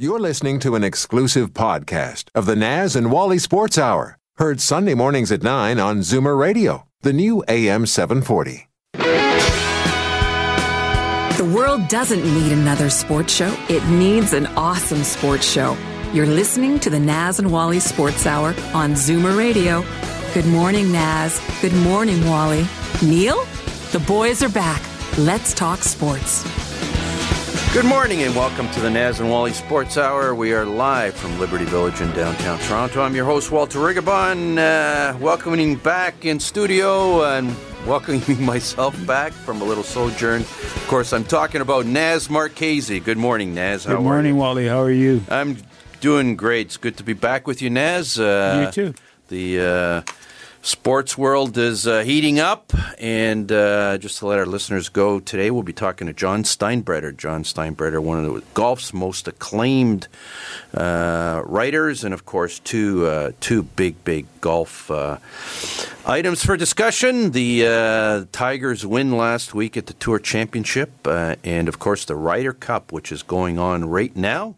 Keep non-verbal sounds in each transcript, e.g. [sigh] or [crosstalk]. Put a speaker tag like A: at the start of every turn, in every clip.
A: You're listening to an exclusive podcast of the Naz and Wally Sports Hour, heard Sunday mornings at 9 on Zoomer Radio, the new AM 740.
B: The world doesn't need another sports show, it needs an awesome sports show. You're listening to the Naz and Wally Sports Hour on Zoomer Radio. Good morning, Naz. Good morning, Wally. Neil? The boys are back. Let's talk sports.
C: Good morning and welcome to the Naz and Wally Sports Hour. We are live from Liberty Village in downtown Toronto. I'm your host, Walter Rigobon, uh, welcoming back in studio and welcoming [laughs] myself back from a little sojourn. Of course, I'm talking about Naz Marchese. Good morning, Naz.
D: How Good morning, Wally. How are you?
C: I'm doing great. It's good to be back with you, Naz.
D: Uh, you too.
C: The uh, sports world is uh, heating up. And uh, just to let our listeners go, today we'll be talking to John Steinbreder. John Steinbreder, one of the golf's most acclaimed uh, writers, and of course, two uh, two big, big golf uh, items for discussion. The uh, Tigers win last week at the Tour Championship, and of course, the Ryder Cup, which is going on right now.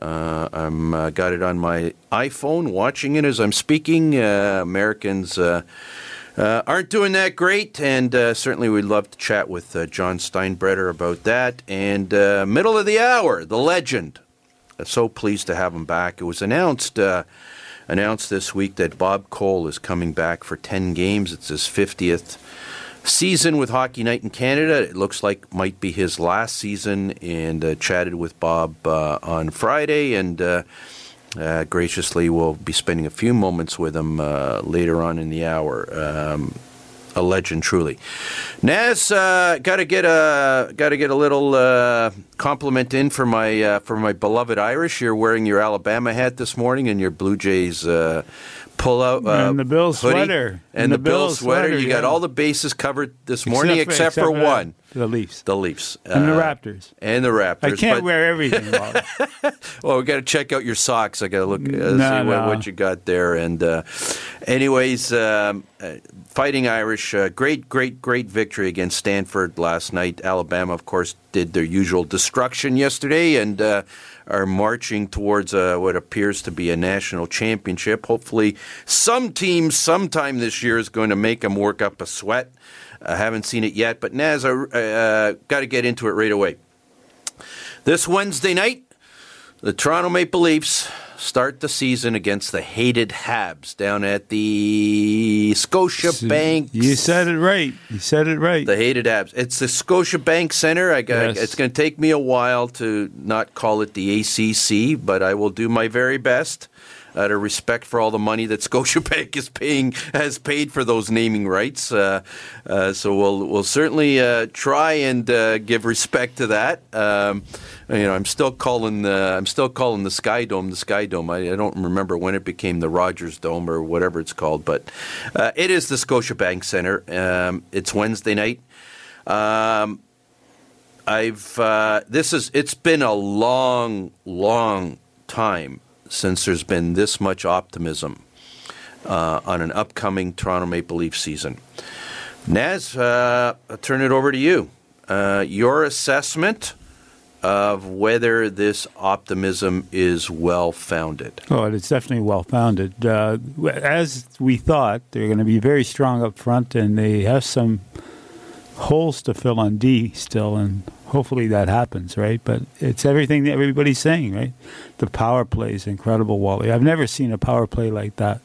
C: Uh, I'm uh, got it on my iPhone, watching it as I'm speaking. Uh, Americans uh, uh, aren't doing that great, and uh, certainly we'd love to chat with John Steinbreder about that. And middle of the hour, the legend. so pleased to have him back. It was announced announced this week that Bob Cole is coming back for ten games. It's his fiftieth season with Hockey Night in Canada. It looks like might be his last season, and uh, chatted with Bob uh, on Friday, and uh, uh graciously we'll be spending a few moments with him uh, later on in the hour. Um, a legend, truly. Naz, uh, got to get a got to get a little compliment in for my for my beloved Irish. You're wearing your Alabama hat this morning and your Blue Jays pull out uh,
D: and the Bill sweater
C: and, and the, the Bill sweater. sweater. You yeah. got all the bases covered this morning except, except, except for, one.
D: The Leafs.
C: The Leafs.
D: And uh, the Raptors.
C: And the Raptors.
D: I can't wear everything. [laughs]
C: well, we got to check out your socks. I got to look uh, no, see no. What, what, you got there. And, uh, anyways, um, uh, Fighting Irish, uh, great, great, great victory against Stanford last night. Alabama, of course, did their usual destruction yesterday and uh, are marching towards what appears to be a national championship. Hopefully, some team sometime this year is going to make them work up a sweat. I haven't seen it yet, but Naz, I uh, got to get into it right away. This Wednesday night, the Toronto Maple Leafs start the season against the hated Habs down at the Scotia Bank.
D: You said it right. You said it right.
C: The hated Habs. It's the Scotiabank Center. I got, yes. It's going to take me a while to not call it the ACC, but I will do my very best out of respect for all the money that [laughs] Scotiabank is paying has paid for those naming rights. Uh, uh, so we'll we'll certainly uh, try and give respect to that. Um, you know, I'm still calling the I'm still calling the Sky Dome the Sky Dome. I, I, don't remember when it became the Rogers Dome or whatever it's called, but uh, it is the Scotiabank Center. Um, it's Wednesday night. Um, I've uh, this is it's been a long, long time since there's been this much optimism uh, on an upcoming Toronto Maple Leaf season. Naz, uh, I'll turn it over to you. Uh, your assessment of whether this optimism is well founded.
D: Oh, it's definitely well founded. Uh, as we thought, they're going to be very strong up front, and they have some holes to fill on D still, and hopefully that happens, right? But it's everything that everybody's saying, right? The power play is incredible, Wally. I've never seen a power play like that.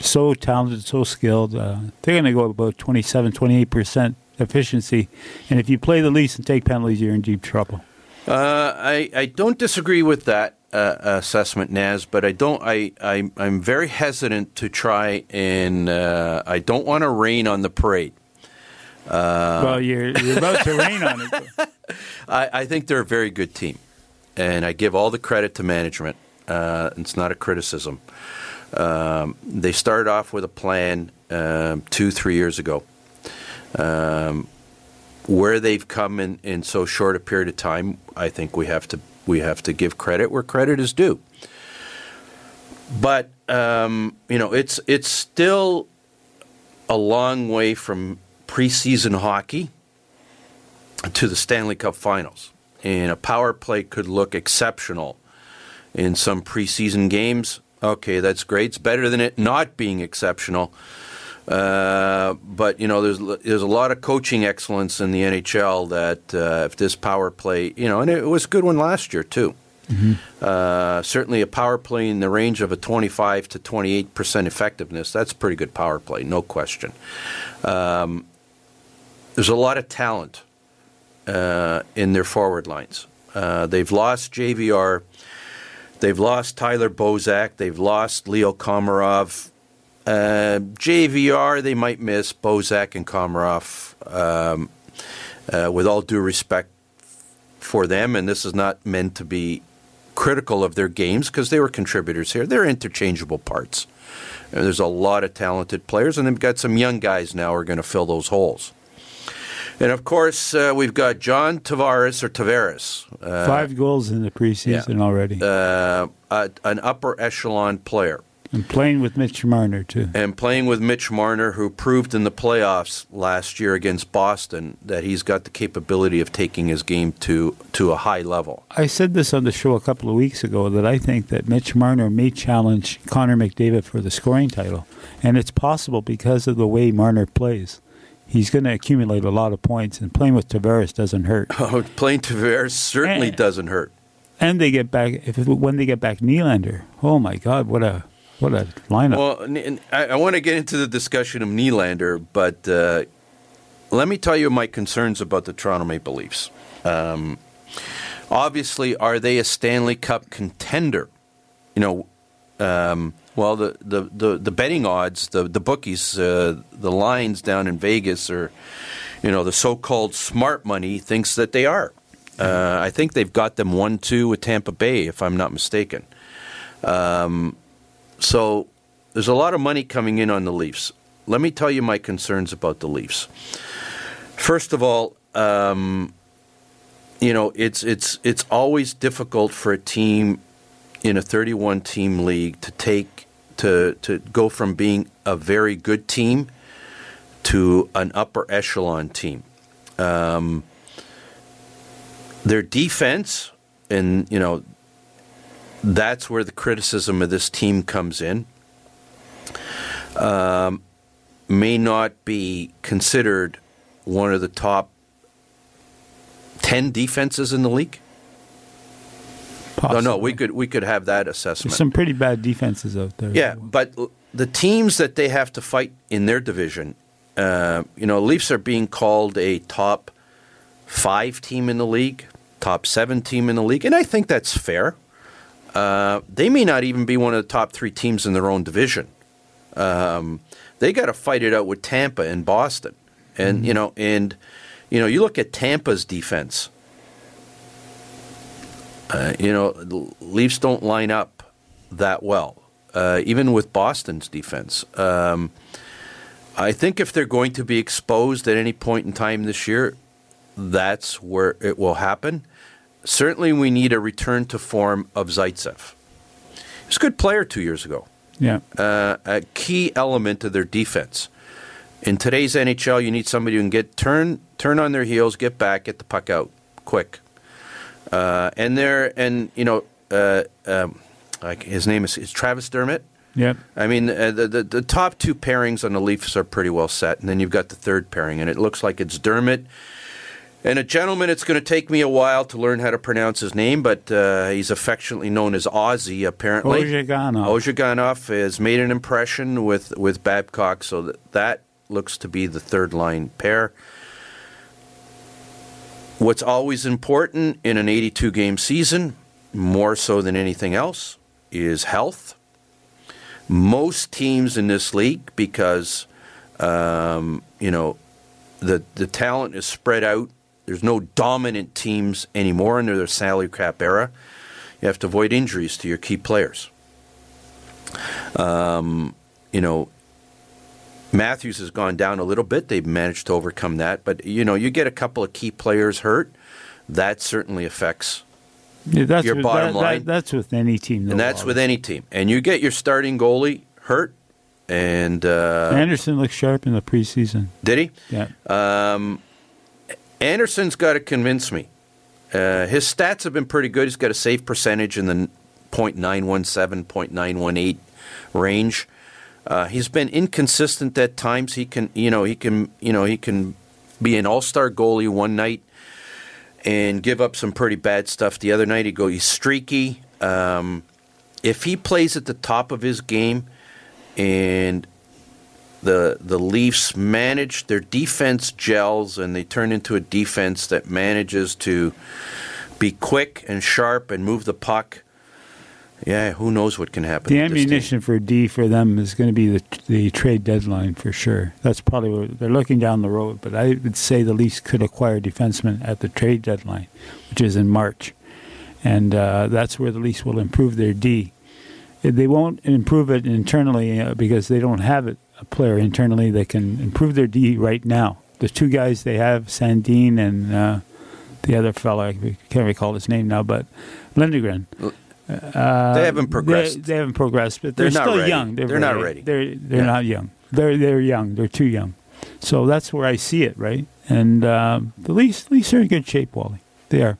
D: So talented, so skilled. Uh, they're going to go about 27, 28% efficiency. And if you play the Leafs and take penalties, you're in deep trouble.
C: Uh, I, I don't disagree with that uh, assessment, Naz, but I don't. I, I I'm very hesitant to try and uh, I don't want to rain on the parade.
D: Uh, well, you're, you're about to rain on it. [laughs]
C: I, I, think they're a very good team, and I give all the credit to management. Uh, it's not a criticism. Um, they started off with a plan um, two, three years ago. Um, where they've come in, in so short a period of time, I think we have to we have to give credit where credit is due. But um, you know, it's it's still a long way from preseason hockey to the Stanley Cup Finals, and a power play could look exceptional in some preseason games. Okay, that's great. It's better than it not being exceptional. Uh, but you know, there's there's a lot of coaching excellence in the NHL that uh, if this power play, you know, and it was a good one last year too. Mm-hmm. Uh, certainly, a power play in the range of a 25 to 28 percent effectiveness. That's pretty good power play, no question. Um, there's a lot of talent uh, in their forward lines. Uh, they've lost JVR. They've lost Tyler Bozak. They've lost Leo Komarov. Uh, JVR, they might miss Bozak and Komarov. Um, uh, with all due respect for them, and this is not meant to be critical of their games because they were contributors here. They're interchangeable parts. And there's a lot of talented players, and they've got some young guys now who are going to fill those holes. And of course, uh, we've got John Tavares or Tavares.
D: Uh, Five goals in the preseason
C: yeah,
D: already.
C: Uh, an upper echelon player.
D: And playing with Mitch Marner, too.
C: And playing with Mitch Marner, who proved in the playoffs last year against Boston that he's got the capability of taking his game to, to a high level.
D: I said this on the show a couple of weeks ago that I think that Mitch Marner may challenge Connor McDavid for the scoring title. And it's possible because of the way Marner plays he's going to accumulate a lot of points, and playing with Tavares doesn't hurt. [laughs]
C: Oh, playing Tavares certainly and, doesn't hurt.
D: And they get back if when they get back Nylander. Oh my God, what a what a lineup!
C: Well, I, I want to get into the discussion of Nylander, but uh, let me tell you my concerns about the Toronto Maple Leafs. Um, obviously, are they a Stanley Cup contender? You know, um, well, the, the, the, the, betting odds, the, the bookies, uh, the lines down in Vegas are, you know, the so called smart money thinks that they are. Uh, I think they've got them 1 2 with Tampa Bay, if I'm not mistaken. Um, so there's a lot of money coming in on the Leafs. Let me tell you my concerns about the Leafs. First of all, um, you know, it's, it's, it's always difficult for a team in a 31 team league to take to to go from being a very good team to an upper echelon team. Um, their defense, and you know, that's where the criticism of this team comes in. Um, may not be considered one of the top ten defenses in the league.
D: Possibly.
C: No, no, we could we could have that assessment.
D: There's some pretty bad defenses out there.
C: Yeah, but the teams that they have to fight in their division, uh, you know, Leafs are being called a top five team in the league, top seven team in the league, and I think that's fair. Uh, they may not even be one of the top three teams in their own division. Um, they got to fight it out with Tampa and Boston, and mm-hmm. you know, and you know, you look at Tampa's defense. Uh, you know, the Leafs don't line up that well, uh, even with Boston's defense. Um, I think if they're going to be exposed at any point in time this year, that's where it will happen. Certainly, we need a return to form of Zaitsev. He was a good player two years ago.
D: Yeah.
C: Uh, a key element of their defense. In today's NHL, you need somebody who can get turn turn on their heels, get back, get the puck out quick. Uh, and there, and you know, uh, um, like his name is, is Travis Dermott.
D: Yeah.
C: I mean, uh, the, the, the top two pairings on the Leafs are pretty well set, and then you've got the third pairing, and it looks like it's Dermott. And a gentleman, it's going to take me a while to learn how to pronounce his name, but uh, he's affectionately known as Ozzy, apparently.
D: Ozhiganov.
C: Ozhiganov has made an impression with, with Babcock, so that, that looks to be the third line pair. What's always important in an 82 game season, more so than anything else, is health. Most teams in this league, because um, you know the the talent is spread out. There's no dominant teams anymore under the salary cap era. You have to avoid injuries to your key players. Um, you know, Matthews has gone down a little bit. They've managed to overcome that, but you know, you get a couple of key players hurt, that certainly affects
D: yeah, that's
C: your
D: with,
C: bottom
D: that,
C: line.
D: That, that's with any team,
C: and that's with any team. And you get your starting goalie hurt, and uh,
D: Andersen looks sharp in the preseason.
C: Did he?
D: Yeah.
C: Um, Andersen's got to convince me. Uh, his stats have been pretty good. He's got a save percentage in the .917, .918 range. Uh, he's been inconsistent at times. He can, you know, he can, you know, he can be an all-star goalie one night and give up some pretty bad stuff. The other night he go he's streaky. Um, if he plays at the top of his game, and the the Leafs manage their defense gels and they turn into a defense that manages to be quick and sharp and move the puck. Yeah, who knows what can happen?
D: The ammunition for D for them is going to be the the trade deadline for sure. That's probably what they're looking down the road. But I would say the Leafs could acquire defensemen at the trade deadline, which is in March, and uh, that's where the Leafs will improve their D. They won't improve it internally uh, because they don't have it, a player internally that can improve their D right now. The two guys they have, Sandin and uh, the other fellow, I can't recall his name now, but Lindgren.
C: Uh, they haven't progressed.
D: They, they, haven't progressed, but they're,
C: they're
D: still
C: ready.
D: young.
C: They're, they're not ready.
D: They're they're yeah. not young. They're they're young. They're too young. So that's where I see it, right? And uh, the Leafs, Leafs are in good shape, Wally. They are.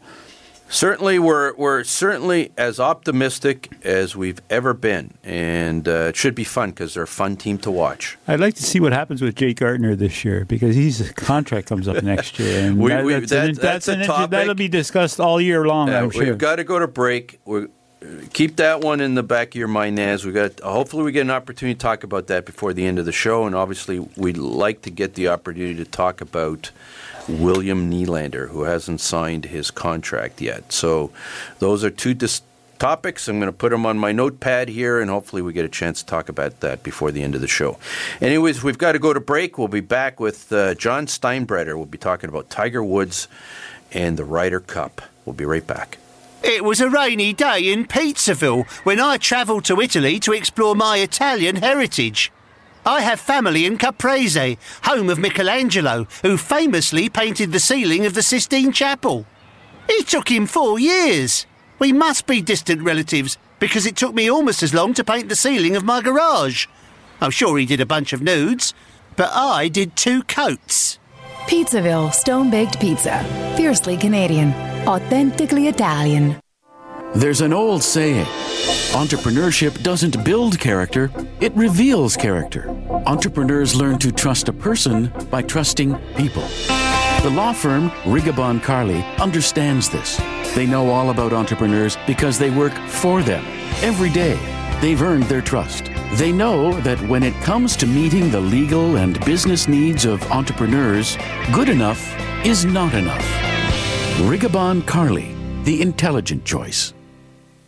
C: Certainly, we're we're certainly as optimistic as we've ever been, and uh, it should be fun because they're a fun team to watch.
D: I'd like to see what happens with Jake Gardiner this year because his contract comes up next year, [laughs] and
C: we,
D: that,
C: we,
D: that's,
C: that,
D: an,
C: that's,
D: that's
C: a topic.
D: that'll be discussed all year long.
C: Yeah,
D: I'm sure.
C: We've got to go to break. We're, keep that one in the back of your mind, Naz. We got hopefully we get an opportunity to talk about that before the end of the show, and obviously we'd like to get the opportunity to talk about William Nylander, who hasn't signed his contract yet. So those are two dis- topics. I'm going to put them on my notepad here, and hopefully we get a chance to talk about that before the end of the show. Anyways, we've got to go to break. We'll be back with uh, John Steinbreder. We'll be talking about Tiger Woods and the Ryder Cup. We'll be right back.
E: It was a rainy day in Pizzaville when I travelled to Italy to explore my Italian heritage. I have family in Caprese, home of Michelangelo, who famously painted the ceiling of the Sistine Chapel. It took him four years. We must be distant relatives because it took me almost as long to paint the ceiling of my garage. I'm sure he did a bunch of nudes, but I did two coats.
F: Pizzaville Stone Baked Pizza. Fiercely Canadian. Authentically Italian.
G: There's an old saying entrepreneurship doesn't build character, it reveals character. Entrepreneurs learn to trust a person by trusting people. The law firm Rigobon Carli understands this. They know all about entrepreneurs because they work for them every day. They've earned their trust. They know that when it comes to meeting the legal and business needs of entrepreneurs, good enough is not enough. Rigobon Carli, the intelligent choice.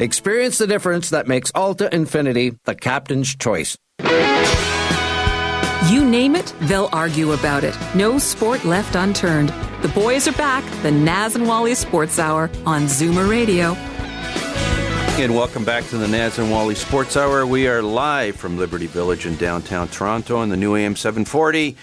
H: Experience the difference that makes Alta Infiniti the captain's choice.
B: You name it, they'll argue about it. No sport left unturned. The boys are back, the Naz and Wally Sports Hour on Zoomer Radio.
C: And welcome back to the Naz and Wally Sports Hour. We are live from Liberty Village in downtown Toronto on the new AM 740.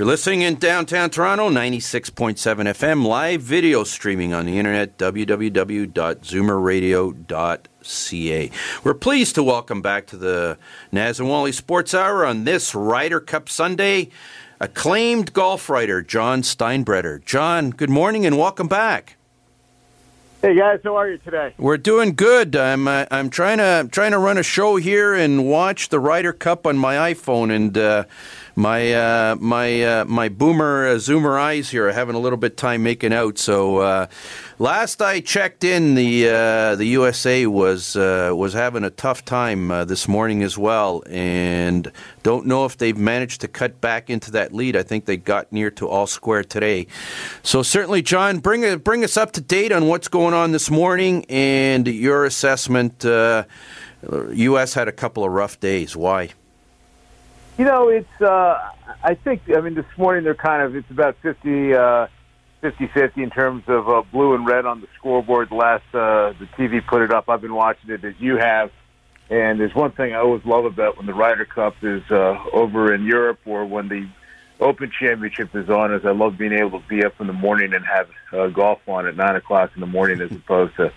C: You're listening in downtown Toronto, 96.7 FM, live video streaming on the internet, www.zoomerradio.ca. We're pleased to welcome back to the Naz and Wally Sports Hour on this Ryder Cup Sunday, acclaimed golf writer John Steinbreder. John, good morning and welcome back.
I: Hey guys, how are you today?
C: We're doing good. I'm uh, I'm trying to trying to run a show here and watch the Ryder Cup on my iPhone, and uh, my uh, my uh, my boomer uh, zoomer eyes here are having a little bit time making out. So uh, Last I checked in, the uh, the USA was uh, was having a tough time this morning as well, and don't know if they've managed to cut back into that lead. I think they got near to all square today. So certainly, John, bring bring us up to date on what's going on this morning and your assessment. U.S. Had a couple of rough days. Why?
I: You know, it's. Uh, I think. I mean, this morning they're kind of. It's about fifty. Uh, 50-50 in terms of uh, blue and red on the scoreboard. Last uh, the TV put it up. I've been watching it as you have. And there's one thing I always love about when the Ryder Cup is uh, over in Europe or when the Open Championship is on is I love being able to be up in the morning and have uh, golf on at nine o'clock in the morning as opposed to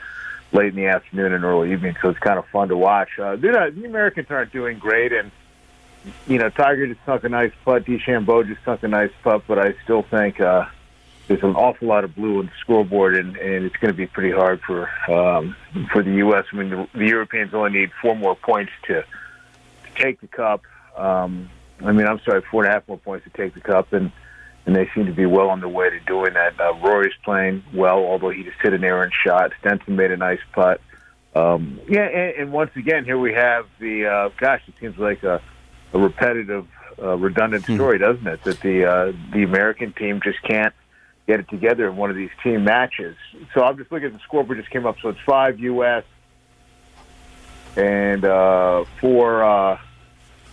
I: late in the afternoon and early evening. So it's kind of fun to watch. Uh, not, the Americans aren't doing great, and you know Tiger just sunk a nice putt. DeChambeau just sunk a nice putt, but I still think. Uh, there's an awful lot of blue on the scoreboard, and, and it's going to be pretty hard for um, for the U.S. I mean, the, the Europeans only need four more points to, to take the cup. Um, I mean, I'm sorry, four and a half more points to take the cup, and and they seem to be well on their way to doing that. Uh, Rory's playing well, although he just hit an errant shot. Stenson made a nice putt. Um, yeah, and, and once again, here we have the uh, gosh. It seems like a, a repetitive, uh, redundant hmm. story, doesn't it? That the uh, the American team just can't get it together in one of these team matches. So I'm just looking at the scoreboard just came up. So it's five U.S. and uh, four uh,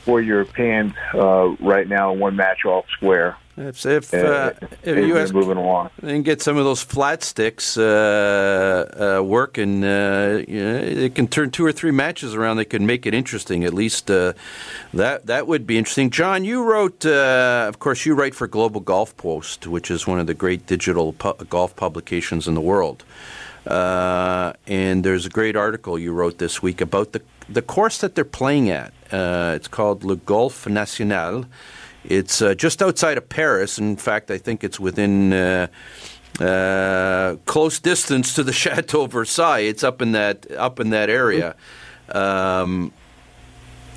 I: four Europeans uh, right now, in one match all square.
C: If if, uh, if U.S.
I: moving along
C: and get some of those flat sticks uh, uh, working, uh, you know, it can turn two or three matches around. They can make it interesting. At least uh, that that would be interesting. John, you wrote, uh, of course, you write for Global Golf Post, which is one of the great digital pu- golf publications in the world. and there's a great article you wrote this week about the the course that they're playing at. it's called Le Golf National. It's uh, just outside of Paris. In fact, I think it's within uh, uh, close distance to the [laughs] Chateau Versailles. It's up in that up in that area. Um,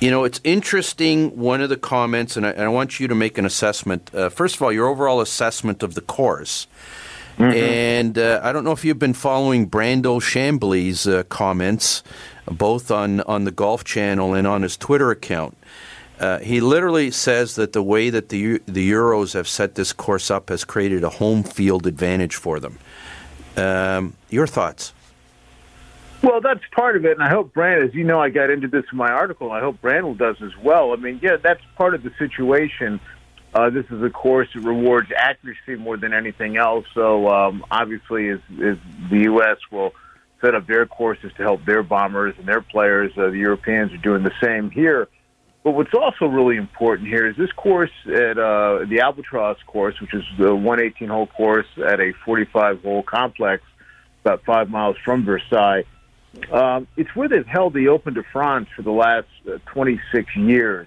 C: you know, it's interesting. One of the comments, and I, and I want you to make an assessment. Uh, first of all, your overall assessment of the course. Mm-hmm. And uh, I don't know if you've been following Brandel Chamblee's uh, comments, both on, on the Golf Channel and on his Twitter account. Uh, he literally says that the way that the the Euros have set this course up has created a home field advantage for them. Um, your thoughts?
I: Well, that's part of it, and I hope Brand, as you know, I got into this in my article. I hope Brandel does as well. I mean, yeah, that's part of the situation. Uh, this is a course that rewards accuracy more than anything else. So um, obviously, as, as the U.S. will set up their courses to help their bombers and their players, uh, the Europeans are doing the same here. But what's also really important here is this course at uh, the Albatross course, which is the 118 hole course at a 45 hole complex about five miles from Versailles. Um, it's where they've held the Open de France for the last uh, 26 years.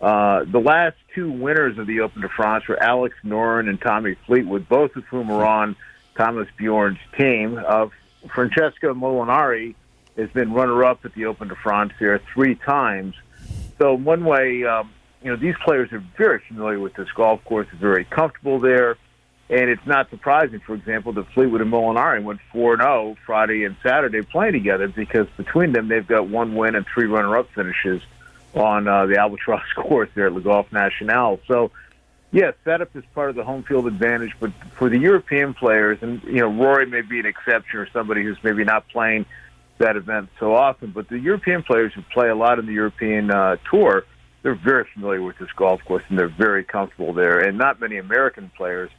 I: Uh, the last two winners of the Open de France were Alex Noren and Tommy Fleetwood, both of whom are on Thomas Bjorn's team. Uh, Francesco Molinari has been runner-up at the Open de France here three times. So one way, um, you know, these players are very familiar with this golf course, are very comfortable there, and it's not surprising, for example, that Fleetwood and Molinari went 4-0 Friday and Saturday playing together because between them they've got one win and three runner-up finishes on uh, the Albatross [laughs] course there at Le Golf National. So, yes, setup is part of the home field advantage, but for the European players, and you know, Rory may be an exception or somebody who's maybe not playing – that event so often. But the European players who play a lot in the European uh, Tour, they're very familiar with this golf course and they're very comfortable there. And not many American players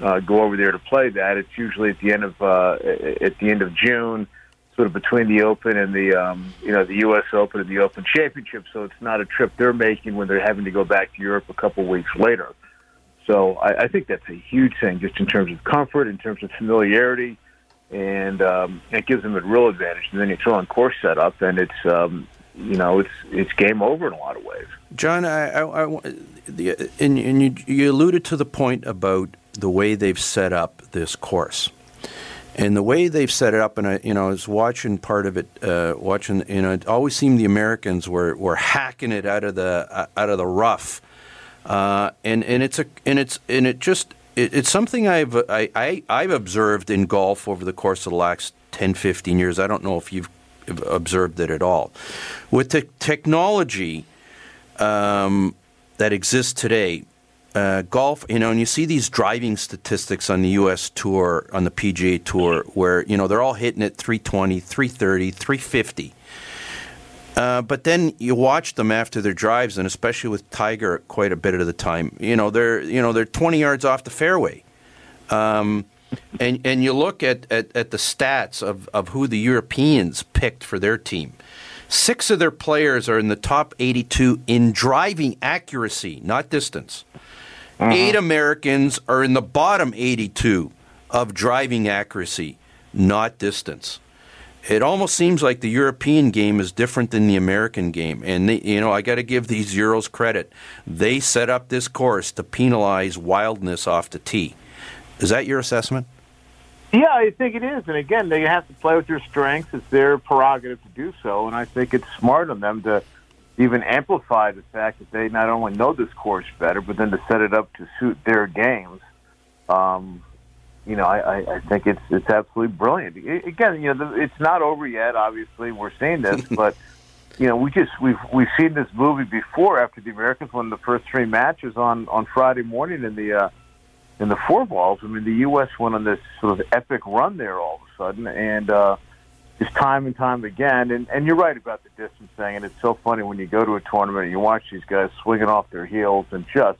I: uh, go over there to play that. It's usually at the end of uh, at the end of June, sort of between the Open and the um, you know the U.S. Open and the Open Championship. So it's not a trip they're making when they're having to go back to Europe a couple weeks later. So I, I think that's a huge thing, just in terms of comfort, in terms of familiarity and um, it gives them a real advantage. And then you throw in course setup, and it's um, you know it's it's game over in a lot of ways.
C: John, I, I, I the, and, and you, you alluded to the point about the way they've set up this course. And the way they've set it up, and I, you know, I was watching part of it, uh, watching, you know, it always seemed the Americans were, were hacking it out of the uh, out of the rough, uh, and and it's a and it's and it just it, it's something I've I, I I've observed in golf over the course of the last 10, 15 years. I don't know if you've observed it at all. With the technology um, that exists today, uh, golf, you know, and you see these driving statistics on the U.S. Tour, on the PGA Tour, where, you know, they're all hitting at 320, 330, 350. Uh, but then you watch them after their drives, and especially with Tiger, quite a bit of the time, you know they're you know they're 20 yards off the fairway, um, and and you look at, at, at the stats of, of who the Europeans picked for their team. Six of their players are in the top 82 in driving accuracy, not distance. Uh-huh. Eight Americans are in the bottom 82 of driving accuracy, not distance it almost seems like the European game is different than the American game. And, they, you know, I got to give these Euros credit. They set up this course to penalize wildness off the tee. Is that your assessment?
I: Yeah, I think it is. And again, they have to play with their strengths. It's their prerogative to do so. And I think it's smart on them to even amplify the fact that they not only know this course better, but then to set it up to suit their games. Um, you know, I, I think it's it's absolutely brilliant. again, you know, it's not over yet. Obviously, we're seeing this, [laughs] but you know, we just we've we've seen this movie before. After the Americans won the first three matches on on Friday morning in the uh, in the four balls, I mean, the U.S. went on this sort of epic run there all of a sudden, and uh, just time and time again. And and you're right about the distance thing, and it's so funny when you go to a tournament and you watch these guys swinging off their heels and just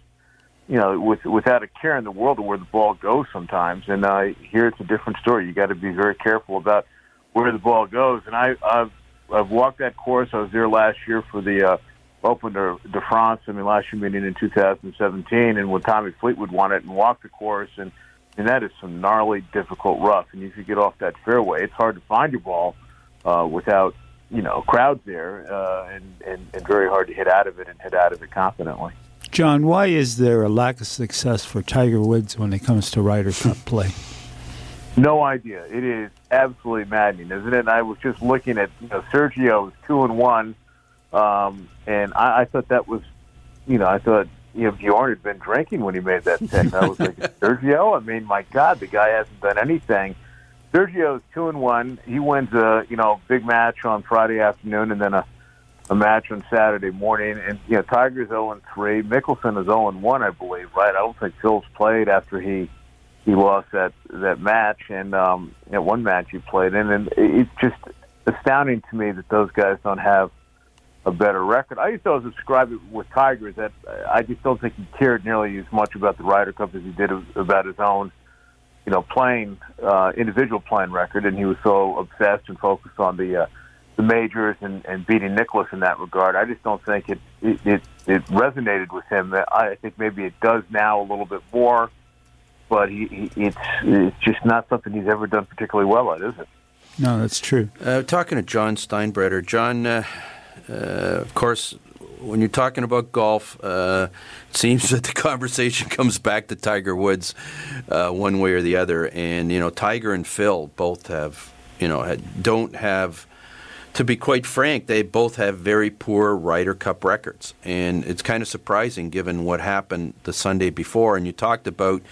I: you know, with without a care in the world of where the ball goes sometimes. And uh, here it's a different story. You got to be very careful about where the ball goes. And I, I've I've walked that course. I was there last year for the uh, Open de, de France. I mean, last year meeting in 2017, and when Tommy Fleetwood won it and walked the course, and and that is some gnarly, difficult rough. And if you get off that fairway, it's hard to find your ball uh, without you know crowds there, uh, and, and and very hard to hit out of it and hit out of it confidently.
D: John, why is there a lack of success for Tiger Woods when it comes to Ryder Cup [laughs] play?
I: No idea. It is absolutely maddening, isn't it? And I was just looking at you know Sergio was two and one, um, and I, I thought that was, you know, I thought you know Bjorn had been drinking when he made that pick. I was like, Sergio. I mean, my God, the guy hasn't done anything. Sergio's two and one. He wins a you know big match on Friday afternoon, and then a a match on Saturday morning. And you know, Tigers zero and three. Mickelson is zero and one, I believe. Right? I don't think Phil's played after he he lost that that match, and um, you know, one match he played in, and it's just astounding to me that those guys don't have a better record. I used to always describe it with Tigers that I just don't think he cared nearly as much about the Ryder Cup as he did about his own, you know, playing uh, individual playing record, and he was so obsessed and focused on the uh, the majors and, and beating Nicklaus in that regard. I just don't think it, it it it resonated with him. I think maybe it does now a little bit more, but he, he it's it's just not something he's ever done particularly well at, is it?
D: No, that's true.
C: Uh, talking to John Steinbreder, John, uh, uh, of course, when you're talking about golf, uh, it seems that the [laughs] conversation comes back to Tiger Woods, uh, one way or the other. And you know, Tiger and Phil both have, you know, had, don't have to be quite frank, they both have very poor Ryder Cup records, and it's kind of surprising given what happened the Sunday before. And you talked about,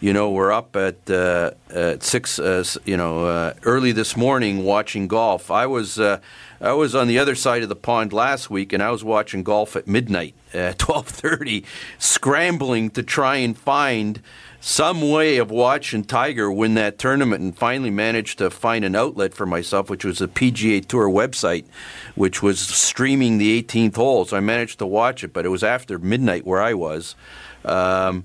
C: you know, we're up at, uh, at six, uh, you know, uh, early this morning watching golf. I was uh, I was on the other side of the pond last week, and I was watching golf at midnight, at [laughs] twelve thirty, scrambling to try and find some way of watching Tiger win that tournament and finally managed to find an outlet for myself, which was a PGA Tour website, which was streaming the 18th hole. So I managed to watch it, but it was after midnight where I was. Um,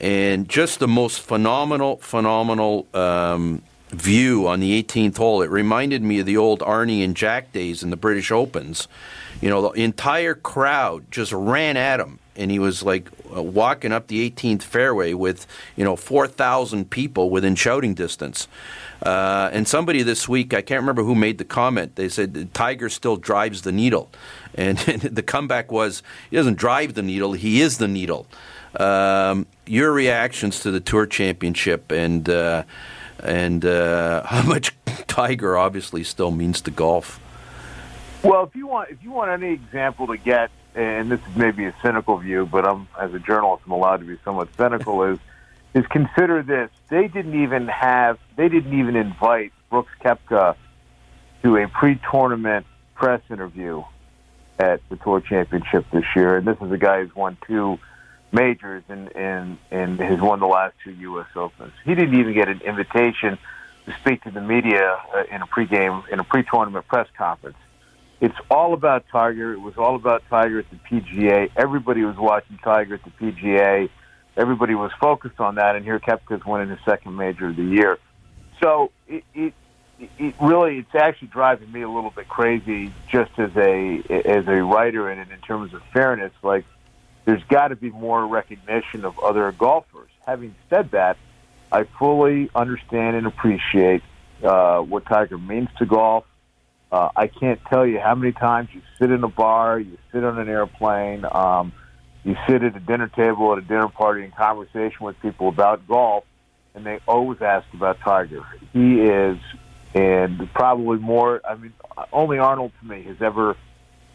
C: and just the most phenomenal, phenomenal um, view on the 18th hole. It reminded me of the old Arnie and Jack days in the British Opens. You know, the entire crowd just ran at him and he was like walking up the 18th fairway with you know 4,000 people within shouting distance. Uh, and somebody this week, I can't remember who made the comment. They said Tiger still drives the needle, and, [laughs] and the comeback was he doesn't drive the needle; he is the needle. Um, your reactions to the Tour Championship and uh, and uh, [laughs] how much Tiger obviously still means to golf.
I: Well, if you want, if you want any example to get and this is maybe a cynical view, but I'm as a journalist, I'm allowed to be somewhat cynical. is is consider this: they didn't even have, they didn't even invite Brooks Koepka to a pre-tournament press interview at the Tour Championship this year, and this is a guy who's won two majors and and and has won the last two U.S. Opens. He didn't even get an invitation to speak to the media uh, in a pregame in a pre-tournament press conference. It's all about Tiger. It was all about Tiger at the PGA. Everybody was watching Tiger at the PGA. Everybody was focused on that, and here Koepka's winning his second major of the year. So it, it it really it's actually driving me a little bit crazy just as a as a writer and in terms of fairness like there's got to be more recognition of other golfers having said that i fully understand and appreciate uh, what tiger means to golf uh, i can't tell you how many times you sit in a bar you sit on an airplane um, you sit at a dinner table at a dinner party in conversation with people about golf and they always ask about tiger he is and probably more. I mean, only Arnold to me has ever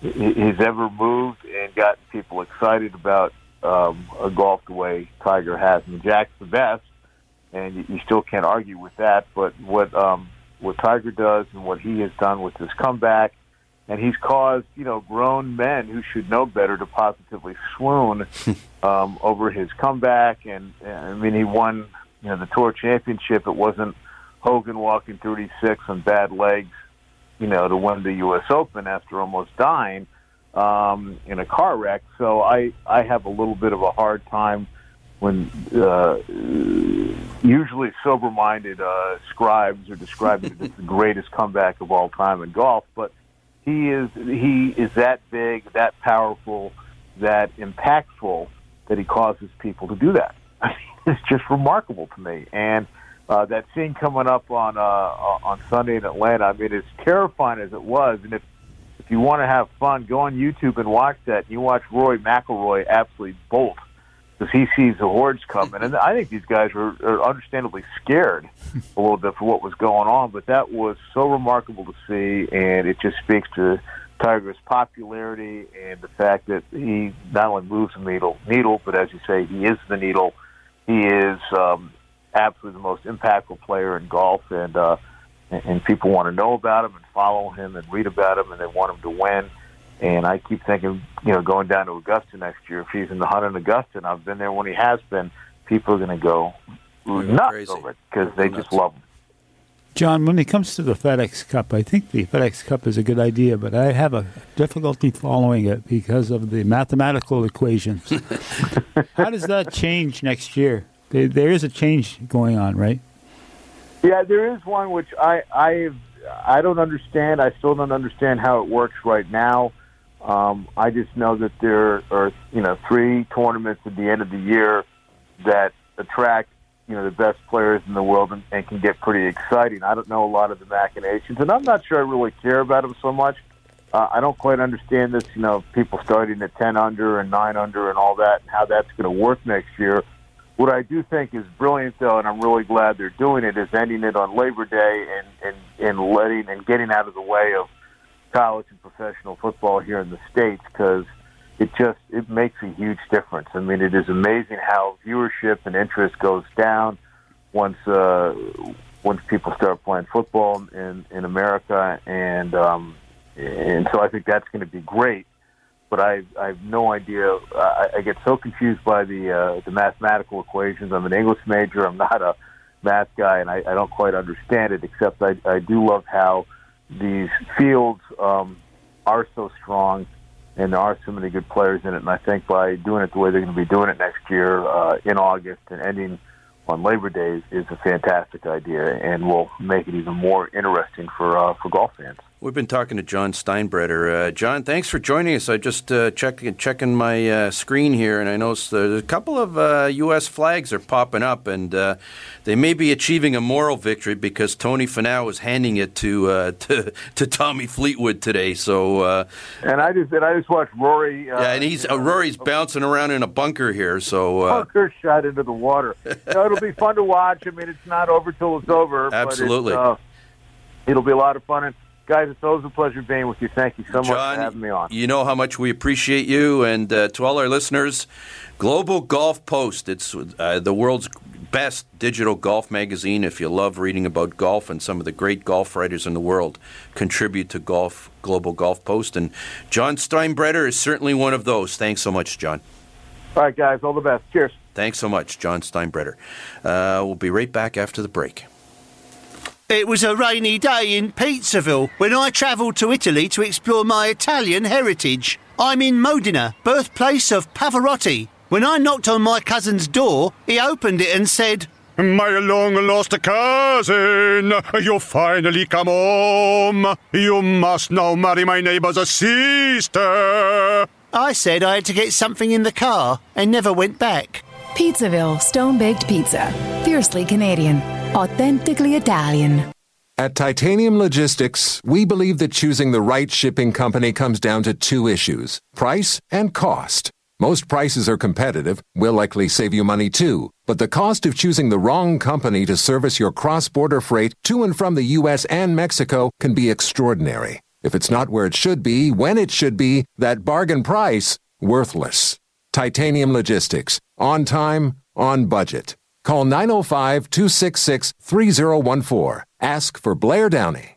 I: has ever moved and gotten people excited about um, a golf the way Tiger has. And Jack's the best, and you, you still can't argue with that. But what um, what Tiger does and what he has done with his comeback, and he's caused you know grown men who should know better to positively swoon [laughs] um, over his comeback. And, and I mean, he won you know the tour championship. It wasn't Hogan walking 36 on bad legs, you know, to win the U.S. Open after almost dying um, in a car wreck. So I I have a little bit of a hard time when uh, usually sober-minded uh, scribes are describing it as the greatest comeback of all time in golf, but he is he is that big, that powerful, that impactful that he causes people to do that. [laughs] it's just remarkable to me, and uh, that scene coming up on uh, on Sunday in Atlanta. I mean, as terrifying as it was, and if if you want to have fun, go on YouTube and watch that. And you watch Rory McIlroy absolutely bolt because he sees the hordes coming, and I think these guys are, are understandably scared [laughs] a little bit for what was going on. But that was so remarkable to see, and it just speaks to Tiger's popularity and the fact that he not only moves the needle, needle, but as you say, he is the needle. He is um, absolutely the most impactful player in golf, and uh, and people want to know about him and follow him and read about him, and they want him to win. And I keep thinking, you know, going down to Augusta next year, if he's in the hunt in Augusta, and I've been there when he has been, people are going to go nuts
C: crazy.
I: over it because they just love him.
D: John, when it comes to the FedEx Cup, I think the FedEx Cup is a good idea, but I have a difficulty following it because of the mathematical equations. [laughs] How does that change next year? There, there is a change going on, right?
I: Yeah, there is one which I I I don't understand. I still don't understand how it works right now. Um, I just know that there are you know three tournaments at the end of the year that attract you know the best players in the world and, and can get pretty exciting. I don't know a lot of the machinations, and I'm not sure I really care about them so much. Uh, I don't quite understand this. You know, people starting at ten under and nine under and all that, and how that's going to work next year. What I do think is brilliant, though, and I'm really glad they're doing it, is ending it on Labor Day and and and letting and getting out of the way of college and professional football here in the states because it just it makes a huge difference. I mean, it is amazing how viewership and interest goes down once uh, once people start playing football in in America, and um, and so I think that's going to be great but I I have no idea. I, I get so confused by the uh, the mathematical equations. I'm an English major. I'm not a math guy, and I, I don't quite understand it. Except I I do love how these fields um, are so strong, and there are so many good players in it. And I think by doing it the way they're going to be doing it next year uh, in August and ending on Labor Day is a fantastic idea, and will make it even more interesting for uh, for golf fans.
C: We've been talking to John Steinbreder. Uh, John, thanks for joining us. I just uh, checked checking my uh, screen here, and I noticed there's a couple of U.S. Uh, flags are popping up, and uh, they may be achieving a moral victory because Tony Finau was handing it to uh, [laughs] to, to Tommy Fleetwood today. So,
I: and I just and I just watched Rory.
C: yeah, and he's Rory's bouncing around in a bunker here. So
I: bunker shot into the water. [laughs] it'll be fun to watch. I mean, it's not over till it's over.
C: Absolutely,
I: it'll be a lot of fun. And, Guys, it's always a pleasure being with you. Thank you so much
C: John,
I: for having me on.
C: You know how much we appreciate you, and uh, to all our listeners, Global Golf Post. It's uh, the world's best digital golf magazine. If you love reading about golf and some of the great golf writers in the world contribute to Golf Global Golf Post, and John Steinbreder is certainly one of those. Thanks so much, John.
I: All right, guys. All the best. Cheers.
C: Thanks so much, John Steinbreder. Uh, we'll be right back after the break.
E: It was a rainy day in Pizzaville when I travelled to Italy to explore my Italian heritage. I'm in Modena, birthplace of Pavarotti. When I knocked on my cousin's door, he opened it and said,
J: My long lost cousin, you finally come home. You must now marry my neighbor's sister.
E: I said I had to get something in the car and never went back.
F: Pizzaville Stone Baked Pizza. Fiercely Canadian. Authentically Italian.
A: At Titanium Logistics, we believe that choosing the right shipping company comes down to two issues price and cost. Most prices are competitive, will likely save you money too, but the cost of choosing the wrong company to service your cross border freight to and from the U.S. and Mexico can be extraordinary. If it's not where it should be, when it should be, that bargain price, worthless. Titanium Logistics. On time, on budget. Call 905 266 3014. Ask for Blair Downey.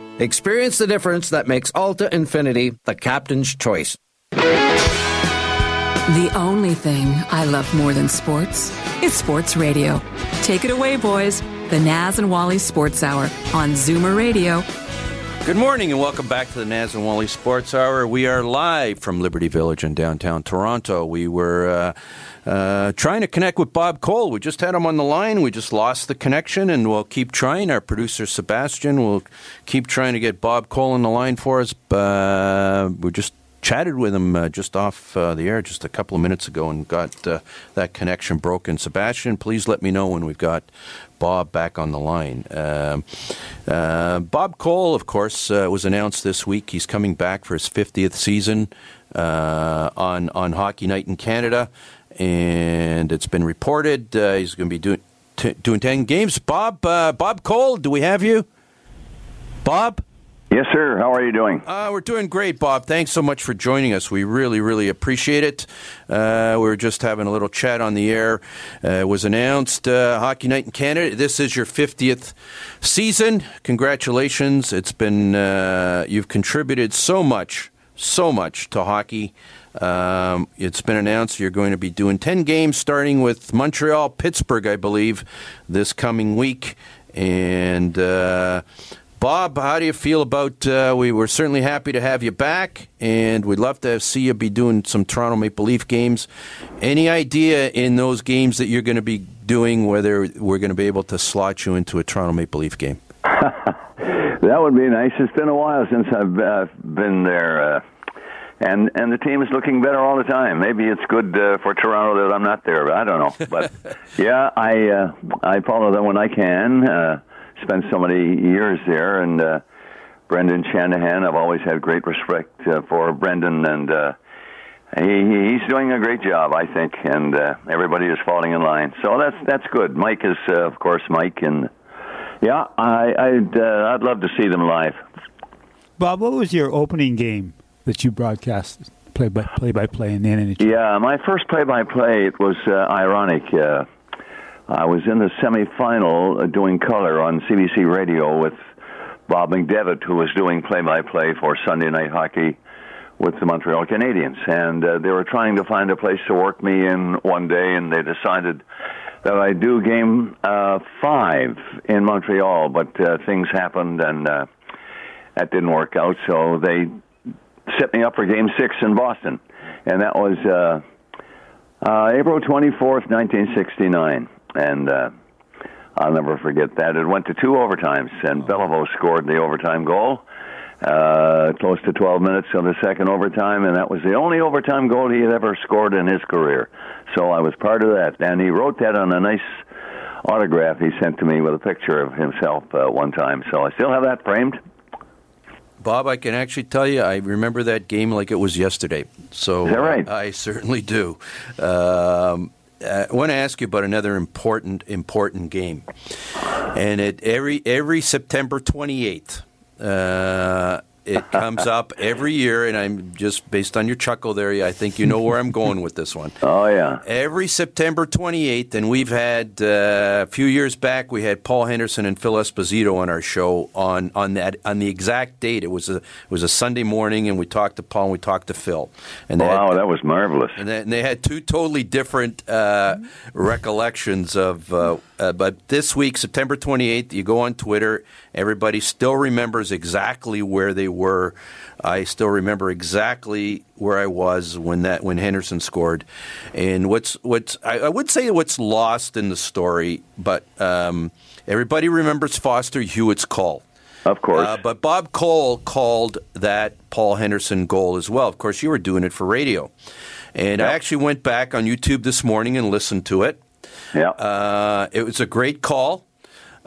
H: Experience the difference that makes Alta Infiniti the captain's choice.
B: The only thing I love more than sports is sports radio. Take it away, boys. The Naz and Wally Sports Hour on Zoomer Radio.
C: Good morning and welcome back to the Naz and Wally Sports Hour. We are live from Liberty Village in downtown Toronto. We were uh, uh, trying to connect with Bob Cole. We just had him on the line. We just lost the connection and we'll keep trying. Our producer Sebastian will keep trying to get Bob Cole on the line for us. Uh, we're just chatted with him uh, just off uh, the air just a couple of minutes ago and got uh, that connection broken. Sebastian, please let me know when we've got Bob back on the line. Um, uh, Bob Cole, of course, uh, was announced this week. He's coming back for his 50th season uh, on on Hockey Night in Canada, and it's been reported he's going to be doing t- doing 10 games. Bob Bob Cole, do we have you? Bob.
K: Yes, sir. How are you doing?
C: Uh, we're doing great, Bob. Thanks so much for joining us. We really, really appreciate it. Uh, we were just having a little chat on the air. Uh, it was announced uh, Hockey Night in Canada. This is your 50th season. Congratulations. It's been, uh, you've contributed so much, so much to hockey. Um, it's been announced you're going to be doing 10 games starting with Montreal, Pittsburgh, I believe, this coming week. And uh, Bob, how do you feel about? Uh, we were certainly happy to have you back, and we'd love to see you be doing some Toronto Maple Leaf games. Any idea in those games that you're going to be doing whether we're going to be able to slot you into a Toronto Maple Leaf game? [laughs]
K: that would be nice. It's been a while since I've uh, been there. Uh, and and the team is looking better all the time. Maybe it's good uh, for Toronto that I'm not there. But I don't know. But [laughs] yeah, I uh, I follow them when I can. Uh, spent so many years there, and uh, Brendan Shanahan. I've always had great respect uh, for Brendan, and uh, he he's doing a great job, I think, and uh, everybody is falling in line. So that's that's good. Mike is, uh, of course, Mike, and yeah, I I'd uh, I'd love to see them live.
D: Bob, what was your opening game that you broadcast? Play by play by play in the NHL.
K: Yeah, my first play by play it was uh, ironic. Uh, I was in the semifinal uh, doing color on CBC Radio with Bob McDevitt, who was doing play-by-play for Sunday Night Hockey with the Montreal Canadiens, and uh, they were trying to find a place to work me in one day, and they decided that I do game uh, five in Montreal, but uh, things happened and uh, that didn't work out. So they set me up for game six in Boston, and that was uh, uh, April 24th, 1969. And uh, I'll never forget that. It went to two overtimes, and Beliveau scored the overtime goal. Uh, close to 12 minutes of the second overtime, and that was the only overtime goal he had ever scored in his career. So I was part of that, and he wrote that on a nice autograph he sent to me with a picture of himself uh, one time. So I still have that framed.
C: Bob, I can actually tell you, I remember that game like it was yesterday. So
K: Is that right?
C: I certainly do. Um, I want to ask you about another important, important game, and it every every September twenty eighth. Uh, it comes up every year, and I'm just based on your chuckle there. I think you know where I'm going with this one. [laughs]
K: Oh yeah.
C: Every September 28th, and we've had uh, a few years back, we had Paul Henderson and Phil Esposito on our show on on that on the exact date. It was a it was a Sunday morning, and we talked to Paul and we talked to Phil. And
K: wow,
C: had,
K: that was marvelous.
C: and they, and they had two totally different uh, recollections of. Uh, uh, but this week, September 28th, you go on Twitter. Everybody still remembers exactly where they were. I still remember exactly where I was when that when Henderson scored. And what's what's I, I would say what's lost in the story, but um, everybody remembers Foster Hewitt's call.
K: Of course.
C: Uh, but Bob Cole called that Paul Henderson goal as well. Of course, you were doing it for radio. And I actually went back on YouTube this morning and listened to it.
K: Yeah.
C: Uh, it was a great call.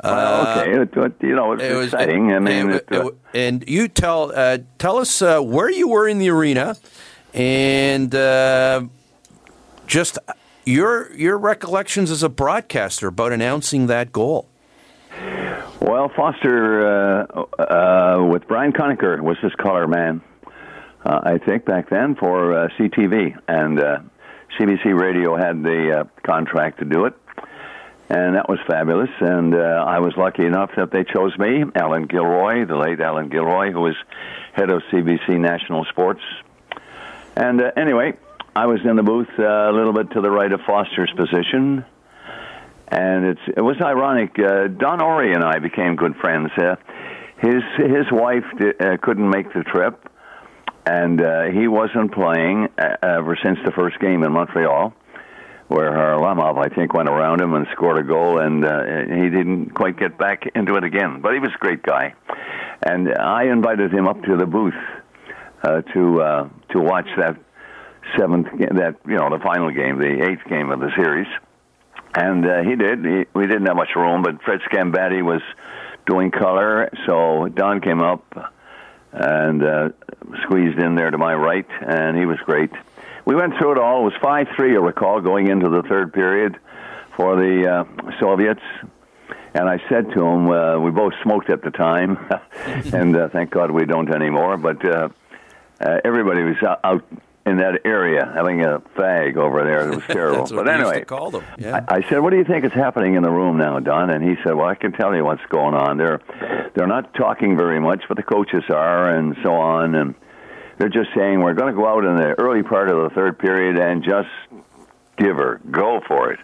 K: Okay, it, it- you know, it's
C: Uh, It was-
K: exciting. I mean,
C: it-
K: it, uh,
C: and you tell uh, tell us uh, where you were in the arena, and uh, just your your recollections as a broadcaster about announcing that goal.
K: Well, Foster uh, uh, with Brian Conacher was his color man, uh, I think back then for uh, CTV, and uh, CBC Radio had the uh, contract to do it, and that was fabulous. And uh, I was lucky enough that they chose me, Alan Gilroy, the late Alan Gilroy, who was head of CBC National Sports. And uh, anyway, I was in the booth uh, a little bit to the right of Foster's position and it's it was ironic. Uh, Don Awrey and I became good friends. Uh, his his wife couldn't make the trip, and uh, he wasn't playing uh, ever since the first game in Montreal, where Kharlamov I think went around him and scored a goal, and uh, he didn't quite get back [laughs] into it again. But he was a great guy, and I invited him up to the booth uh, to uh, to watch that seventh that you know the final game, the eighth game of the series. And uh, he did. He, we didn't have much room, but Fred Sgambati was doing color, so Don came up and uh, squeezed in there to my right, and he was great. We went through it all. It was five three, I recall, going into the third period for the uh, Soviets. And I said to him, uh, we both smoked at the time, [laughs] and uh, thank God we don't anymore. But uh, uh, everybody was out- out in that area having a fag over there. It was [laughs] terrible. But anyway,
C: to call them. Yeah.
K: I, I said, "What do you think is happening in the room now, Don?" And he said, "Well, I can tell you what's going on. They're they're not talking very much, but the coaches are, and so on, and they're just saying we're going to go out in the early part of the third period and just give her, go for it.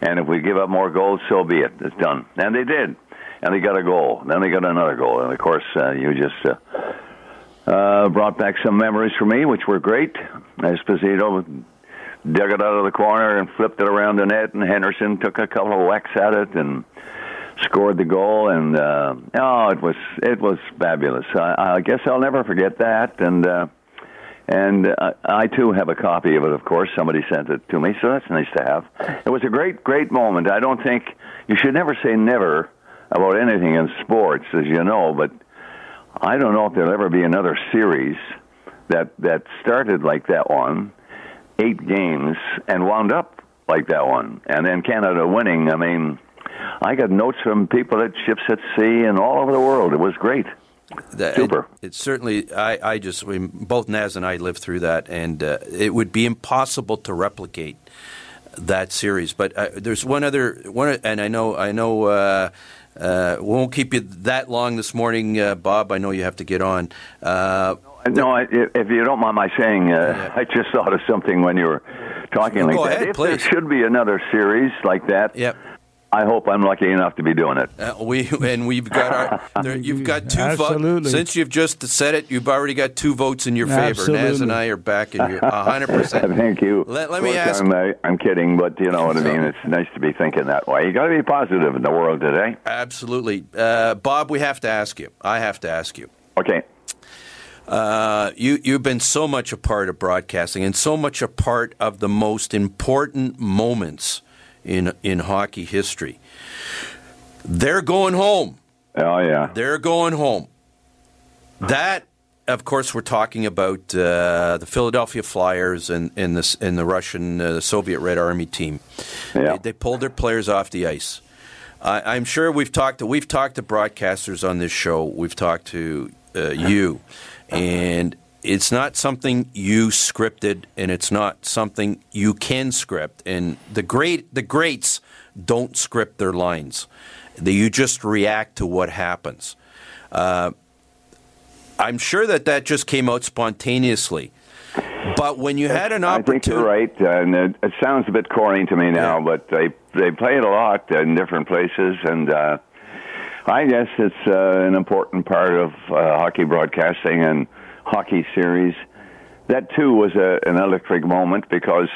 K: And if we give up more goals, so be it. It's done. And they did. And they got a goal. Then they got another goal. And of course, uh, you just uh, uh, brought back some memories for me, which were great. Esposito dug it out of the corner and flipped it around the net, and Henderson took a couple of whacks at it and scored the goal. And uh, oh, it was it was fabulous. I, I guess I'll never forget that. And uh, and uh, I too have a copy of it. Of course, somebody sent it to me, so that's nice to have. It was a great, great moment. I don't think you should never say never about anything in sports, as you know, but I don't know if there'll ever be another series that that started like that one, eight games, and wound up like that one, and then Canada winning. I mean, I got notes from people at ships at sea and all over the world. It was great.
C: That-
K: Super.
C: It, it certainly. I, I just we, both Naz and I lived through that, and uh, it would be impossible to replicate that series. But uh, there's one other one, and I know I know. Uh, uh, we won't keep you that long this morning, uh, Bob. I know you have to get on. Uh,
K: No, I, if you don't mind my saying, uh, [laughs] I just thought of something when you were talking like
C: Go
K: that.
C: ahead,
K: if there should be another series like that,
C: Yep.
K: I hope I'm lucky enough to be doing it.
C: Uh, we and we've got our. [laughs] There, you've got two votes.
D: Absolutely.
C: Since you've just said it, you've already got two votes in your favor. Naz
D: Absolutely.
C: and I are back in your hundred percent. [laughs]
K: Thank you.
C: Let- let me
K: course,
C: ask-
K: I'm, uh, I'm kidding, but you know what I mean. It's nice to be thinking that way. You got to be positive in the world today.
C: Absolutely, uh, Bob. We have to ask you. I have to ask you.
K: Okay.
C: Uh, you you've been so much a part of broadcasting and so much a part of the most important moments in in hockey history. They're going home.
K: Oh yeah.
C: They're going home. That, of course, we're talking about uh, the Philadelphia Flyers and, and, the, and the Russian, uh, Soviet Red Army team.
K: Yeah.
C: They, they pulled their players off the ice. I, I'm sure we've talked to we've talked to broadcasters on this show. We've talked to uh, you, and it's not something you scripted, and it's not something you can script. And the great the greats don't script their lines; they, you just react to what happens. Uh, I'm sure that that just came out spontaneously. But when you had an
K: I think
C: opportunity,
K: you're right, and it, it sounds a bit corny to me now, but they they play it a lot in different places, and uh, I guess it's uh, an important part of uh, hockey broadcasting and hockey series. That too was a, an electric moment because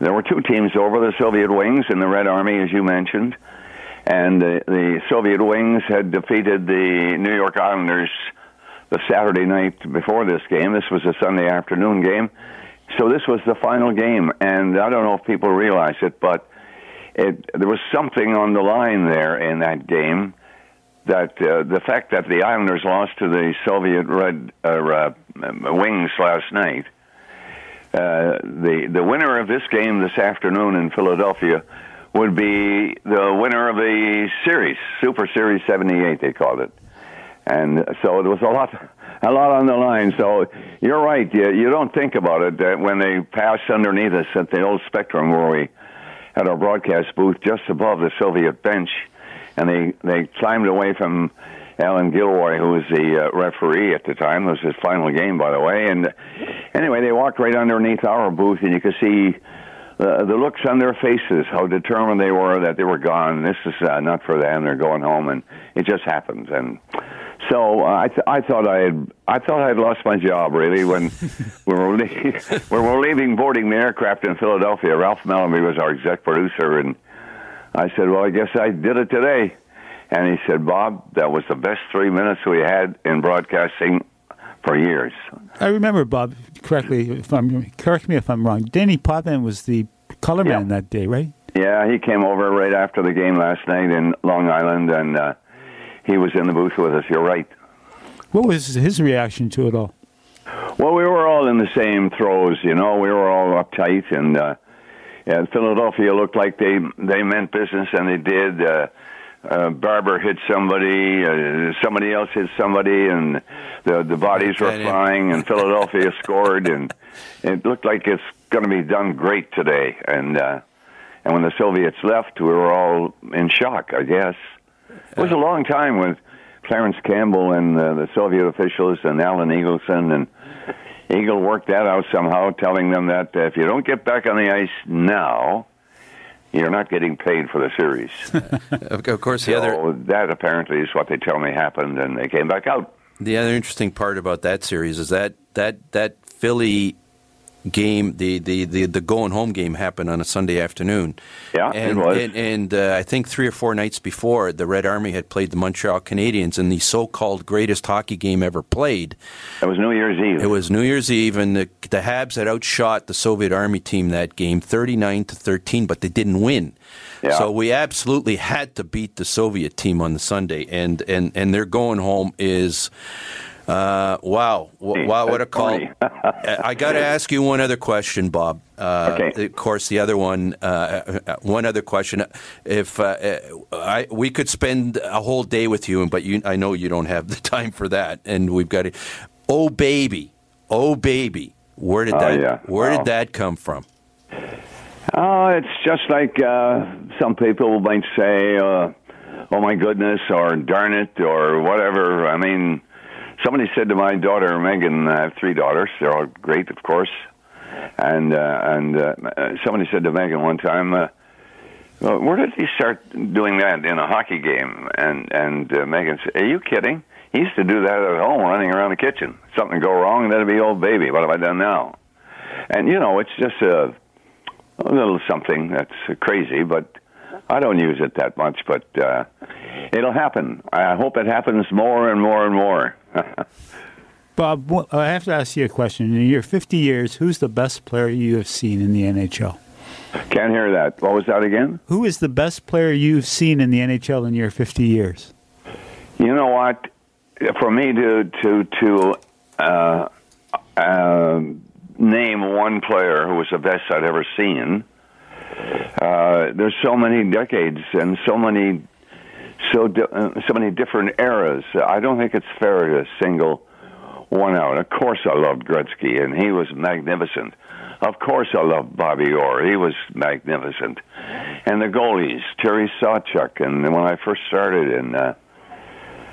K: there were two teams over the Soviet Wings and the Red Army, as you mentioned, and the, the Soviet Wings had defeated the New York Islanders the Saturday night before this game. This was a Sunday afternoon game. So this was the final game, and I don't know if people realize it, but it, there was something on the line there in that game that uh, the fact that the Islanders lost to the Soviet Red uh, uh, Wings last night, uh, the the winner of this game this afternoon in Philadelphia would be the winner of the series, Super Series '78, they called it and so there was a lot, a lot on the line. So you're right. You, you don't think about it that when they pass underneath us at the old Spectrum, where we had our broadcast booth just above the Soviet bench, and they they climbed away from Alan Gilroy, who was the uh, referee at the time. It was his final game, by the way. And anyway, they walked right underneath our booth, and you could see. Uh, the looks on their faces, how determined they were that they were gone. This is uh, not for them. They're going home, and it just happens. And so uh, I, th- I thought I had I thought I had lost my job really when [laughs] we were le- [laughs] when we were leaving boarding the aircraft in Philadelphia. Ralph Mellanby was our exec producer, and I said, "Well, I guess I did it today." And he said, "Bob, that was the best three minutes we had in broadcasting for years."
D: I remember Bob correctly. If I'm correct me if I'm wrong. Danny Potvin was the color man that day, right?
K: Yeah, he came over right after the game last night in Long Island, and uh, he was in the booth with us. You're right.
D: What was his reaction to it all?
K: Well, we were all in the same throes, you know. We were all uptight, and uh, yeah, Philadelphia looked like they they meant business, and they did. Uh, uh, Barber hit somebody, uh, somebody else hit somebody, and the the bodies were flying, and Philadelphia [laughs] scored, and it looked like it's going to be done great today. And uh, and when the Soviets left, we were all in shock. I guess it was a long time with Clarence Campbell and uh, the Soviet officials and Alan Eagleson and Eagle worked that out somehow, telling them that uh, if you don't get back on the ice now, you're not getting paid for the series. [laughs]
C: of of course, the
K: so
C: other
K: that apparently is what they tell me happened, and they came back out.
C: The other interesting part about that series is that that that Philly game, the the the, the going home game, happened on a Sunday afternoon.
K: Yeah, it
C: and,
K: was.
C: And, and uh, I think three or four nights before, the Red Army had played the Montreal Canadiens in the so-called greatest hockey game ever played.
K: It was New Year's Eve.
C: It was New Year's Eve, and the, the Habs had outshot the Soviet Army team that game, thirty-nine to thirteen, but they didn't win.
K: Yeah.
C: So we absolutely had to beat the Soviet team on the Sunday, and and and their going home is. Uh, wow! W- wow! What a call! [laughs] I got to ask you one other question, Bob. Uh,
K: Okay.
C: Of course, the other one. Uh, uh, one other question. If uh, uh, I, we could spend a whole day with you, but you, I know you don't have the [laughs] time for that, and we've got to. Oh baby, oh baby, where did
K: Oh,
C: that?
K: yeah.
C: Where
K: Wow.
C: did that come from?
K: Oh, it's just like uh, some people might say, uh, "Oh my goodness," or "Darn it," or whatever. I mean, somebody said to my daughter Megan, I have three daughters. They're all great, of course. And uh, and uh, somebody said to Megan one time, uh, well, "Where did he start doing that in a hockey game?" And and uh, Megan said, "Are you kidding? He used to do that at home, running around the kitchen. Something go wrong, that'd be old baby. What have I done now?" And you know, it's just a, a little something that's crazy, but I don't use it that much. But uh, it'll happen. I hope it happens more and more and more. [laughs]
D: Bob, I have to ask you a question. In your 50 years, who's the best player you have seen in the NHL?
K: Can't hear that. What was that again?
D: Who is the best player you've seen in the NHL in your 50 years?
K: You know what? For me to to to uh, uh, name one player who was the best I'd ever seen, uh, there's so many decades and so many so di- uh, so many different eras. I don't think it's fair to single one out. Of course, I loved Gretzky, and he was magnificent. Of course, I loved Bobby Orr. He was magnificent. And the goalies, Terry Sawchuk, and when I first started, and uh,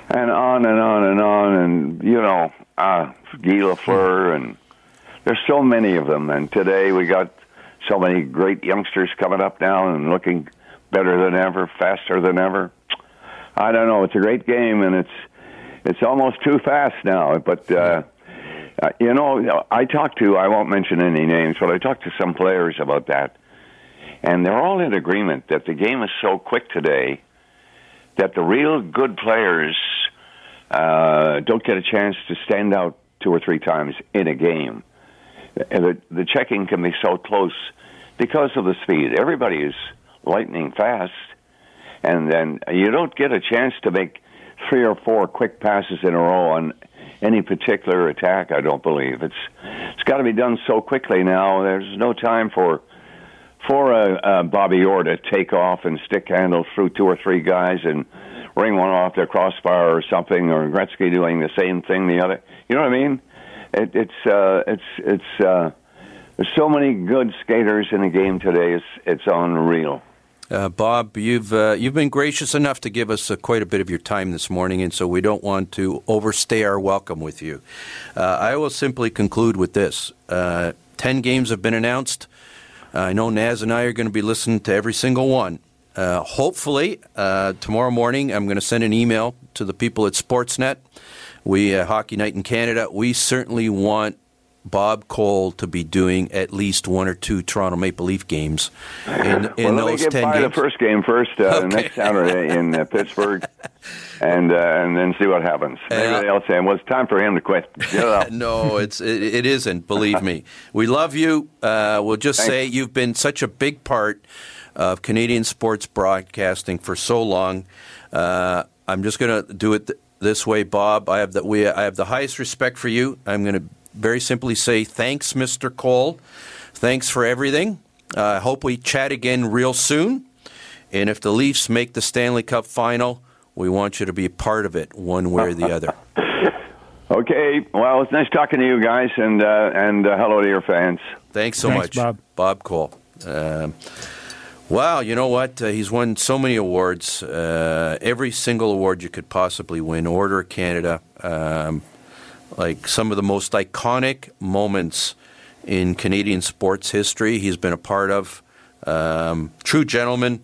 K: and on and on and on, and you know, uh, Guy Lafleur, and there's so many of them. And today we got so many great youngsters coming up now and looking better than ever, faster than ever. I don't know. It's a great game, and it's it's almost too fast now. But uh, uh, you know, I talked to I won't mention any names, but I talked to some players about that, and they're all in agreement that the game is so quick today that the real good players uh, don't get a chance to stand out two or three times in a game. The, the checking can be so close because of the speed. Everybody is lightning fast, and then you don't get a chance to make three or four quick passes in a row on any particular attack. I don't believe it's it's got to be done so quickly now. There's no time for for a, a Bobby Orr to take off and stick handle through two or three guys and ring one off their crossbar or something, or Gretzky doing the same thing the other. You know what I mean? It, it's uh, it's it's uh, there's so many good skaters in the game today. It's it's unreal.
C: Uh, Bob, you've uh, you've been gracious enough to give us uh, quite a bit of your time this morning, and so we don't want to overstay our welcome with you. Uh, I will simply conclude with this: uh, ten games have been announced. I know Naz and I are going to be listening to every single one. Uh, hopefully, tomorrow morning, I'm going to send an email to the people at Sportsnet. We Hockey Night in Canada. We certainly want Bob Cole to be doing at least one or two Toronto Maple Leaf games in, [laughs] in
K: well,
C: those
K: let me get
C: ten
K: by
C: games.
K: the first game first uh,
C: Okay.
K: next Saturday in uh, Pittsburgh, [laughs] and uh, and then see what happens. Maybe
C: Yeah.
K: they'll say, "Well, it's time for him to quit." [laughs] It
C: no, it's it, it isn't. Believe me, we love you. Uh, we'll just
K: Thanks.
C: say you've been such a big part of Canadian sports broadcasting for so long. Uh, I'm just going to do it th- this way, Bob. I have the we I have the highest respect for you. I'm going to very simply say thanks, Mr. Cole. Thanks for everything. Uh, I hope we chat again real soon. And if the Leafs make the Stanley Cup final, we want you to be a part of it, one way or the other. [laughs]
K: Okay. Well, it's nice talking to you guys, and uh, and uh, hello to your fans.
C: Thanks so
D: Thanks,
C: much,
D: Bob.
C: Bob Cole. Um, wow, you know what? Uh, he's won so many awards. Uh, every single award you could possibly win. Order of Canada. Um, like some of the most iconic moments in Canadian sports history, he's been a part of. Um, true gentleman,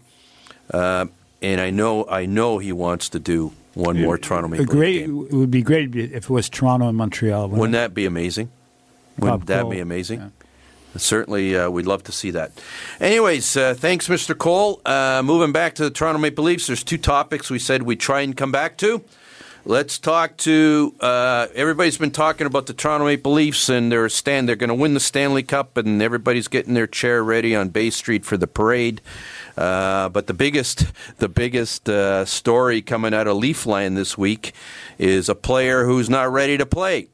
C: uh, and I know I know he wants to do one more Toronto Maple Leaf
D: great.
C: game.
D: It would be great if it was Toronto and Montreal.
C: Wouldn't that be amazing? Wouldn't that
D: Cole,
C: be amazing?
D: yeah.
C: Certainly, uh, we'd love to see that. Anyways, uh, thanks, Mr. Cole. Uh, moving back to the Toronto Maple Leafs, there's two topics we said we'd try and come back to. Let's talk to uh, everybody's been talking about the Toronto Maple Leafs and their stand. They're going to win the Stanley Cup, and everybody's getting their chair ready on Bay Street for the parade. Uh, but the biggest, the biggest uh, story coming out of Leafland this week is a player who's not ready to play.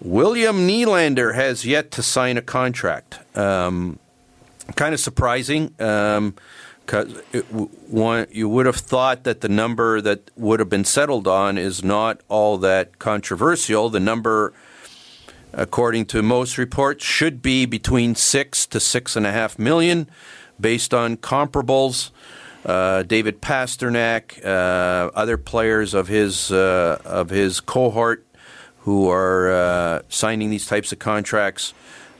C: William Nylander has yet to sign a contract. Um, kind of surprising. Um, 'cause one, you would have thought that the number that would have been settled on is not all that controversial. The number, according to most reports, should be between six to six and a half million, based on comparables. Uh, David Pastrnak, uh, other players of his uh, of his cohort who are uh, signing these types of contracts.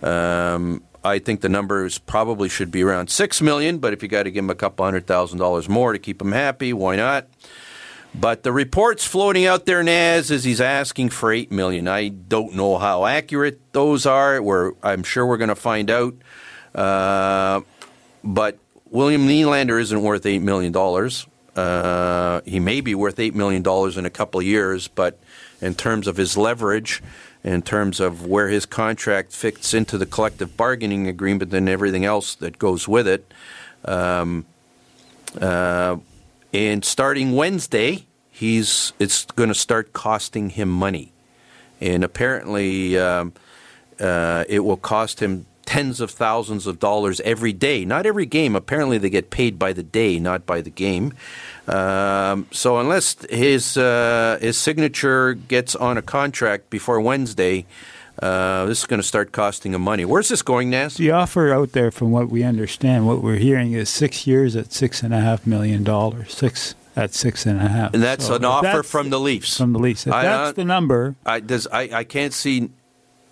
C: Um, I think the numbers probably should be around six million, but if you got to give him a couple hundred thousand dollars more to keep him happy, why not? But the reports floating out there, Naz, is he's asking for eight million. I don't know how accurate those are. We're, I'm sure we're going to find out. Uh, but William Nylander isn't worth eight million dollars. Uh, he may be worth eight million dollars in a couple of years, but in terms of his leverage, in terms of where his contract fits into the collective bargaining agreement and everything else that goes with it. Um, uh, and starting Wednesday, he's it's going to start costing him money, and apparently um, uh, it will cost him tens of thousands of dollars every day. Not every game. Apparently, they get paid by the day, not by the game. Um, so unless his uh, his signature gets on a contract before Wednesday. Uh, this is going to start costing him money. Where's this going, Naz?
D: The offer out there, from what we understand, what we're hearing is six years at six and a half million dollars. Six at six and a half.
C: And that's
D: So
C: an offer
D: that's-
C: from the Leafs.
D: From the Leafs. If
C: I-
D: that's
C: I-
D: the number.
C: I does I, I can't see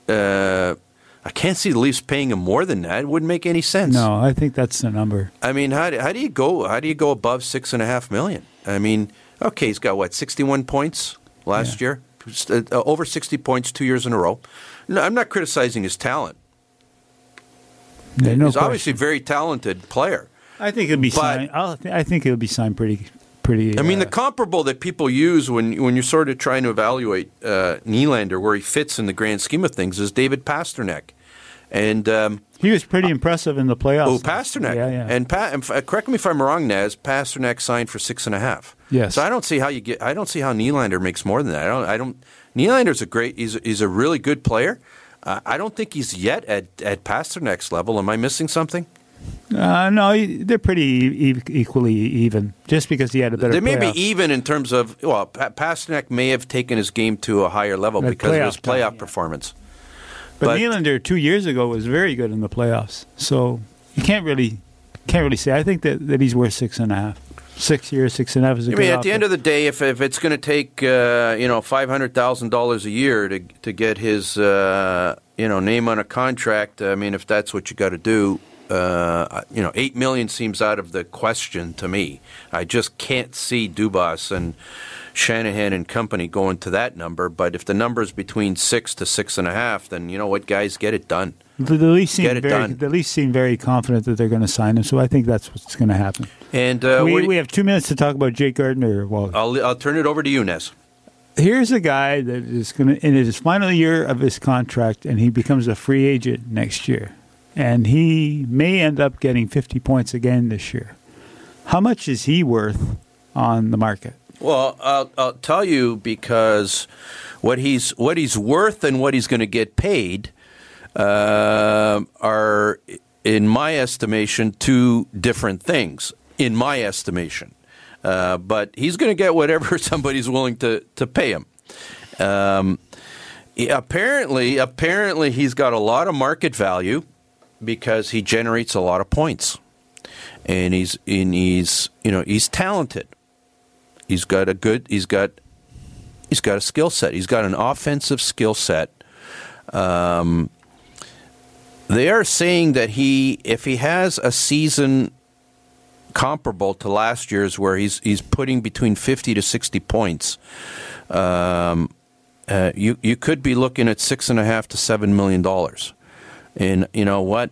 C: uh, I can't see the Leafs paying him more than that. It wouldn't make any sense.
D: No, I think that's the number.
C: I mean, how do, how do you go? How do you go above six and a half million? I mean, okay, he's got what sixty one points last year, uh, over sixty points two years in a row. No, I'm not criticizing his talent.
D: Yeah, no
C: he's
D: question.
C: obviously a very talented player.
D: I think it'll be
C: But-
D: signed. I'll, I think it'll be signed pretty, pretty.
C: I mean,
D: uh,
C: the comparable that people use when when you're sort of trying to evaluate uh, Nylander, where he fits in the grand scheme of things, is David Pastrnak, and um,
D: he was pretty impressive in the playoffs.
C: oh, Pastrnak,
D: Yeah, yeah.
C: and pa- and f- correct me if I'm wrong, Naz. Pastrnak signed for six and a half.
D: Yes.
C: So I don't see how you get. I don't see how Nylander makes more than that. I don't. I don't. Nylander's a great. He's he's a really good player. Uh, I don't think he's yet at at Pastrnak's level. Am I missing something?
D: Uh, no, they're pretty e- equally even. Just because he had a better.
C: They may
D: playoff-
C: be even in terms of well, pa- Pastrnak may have taken his game to a higher level
D: At
C: because of his
D: playoff time, yeah.
C: performance.
D: But,
C: but-
D: Nylander two years ago was very good in the playoffs. So you can't really can't really say. I think that, that he's worth six and a half. Six years, six and a half is a
C: I
D: good
C: mean, at the end of the day, if, if it's going to take uh, you know five hundred thousand dollars a year to to get his uh, you know name on a contract, I mean, if that's what you got to do, uh, you know, eight million seems out of the question to me. I just can't see Dubas and Shanahan and company going to that number. But if the number is between six to six and a half, then you know what, guys, get it done.
D: the, the Leafs seem
C: Get it
D: very
C: done.
D: the Leafs seem very confident that they're going to sign him. So I think that's what's going to happen.
C: And uh,
D: we, we have two minutes to talk about Jake Gardiner. Well,
C: I'll I'll turn it over to you, Ness.
D: here's a guy that is going to in his final year of his contract, and he becomes a free agent next year, and he may end up getting 50 points again this year. How much is he worth on the market?
C: Well, I'll, I'll tell you because what he's what he's worth and what he's going to get paid uh, are, in my estimation, two different things. In my estimation, uh, but he's going to get whatever [laughs] somebody's willing to to pay him. Um, apparently, apparently, he's got a lot of market value because he generates a lot of points, and he's and he's you know he's talented. He's got a good. He's got. He's got a skill set. He's got an offensive skill set. Um, they are saying that he, if he has a season comparable to last year's, where he's he's putting between fifty to sixty points, um, uh, you you could be looking at six and a half to seven million dollars. And you know what?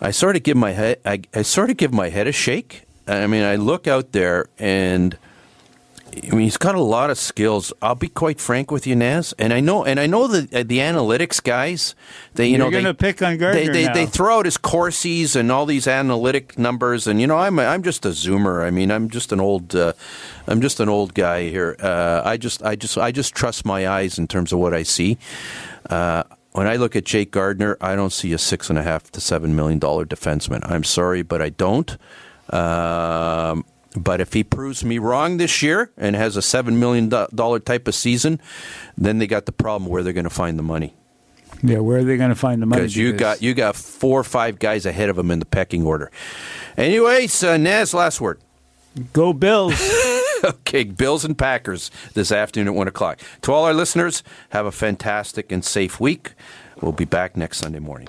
C: I sort of give my head. I, I sort of give my head a shake. I mean, I look out there and. I mean, he's got a lot of skills. I'll be quite frank with you, Naz, and I know, and I know the uh, the analytics guys. They, you
D: You're
C: know,
D: gonna
C: they,
D: pick on Gardiner
C: They, they, they throw out his Corsis and all these analytic numbers, and you know, I'm I'm just a zoomer. I mean, I'm just an old, uh, I'm just an old guy here. Uh, I just I just I just trust my eyes in terms of what I see. When I look at Jake Gardiner, I don't see a six and a half to seven million dollar defenseman. I'm sorry, but I don't. Um, but if he proves me wrong this year and has a seven million dollar type of season, then they got the problem where they're going to find the money.
D: Yeah, where are they going to find the money?
C: Because you got you got four or five guys ahead of him in the pecking order. Anyways, uh, Naz, last word.
D: Go Bills. [laughs]
C: okay, Bills and Packers this afternoon at one o'clock. To all our listeners, have a fantastic and safe week. We'll be back next Sunday morning.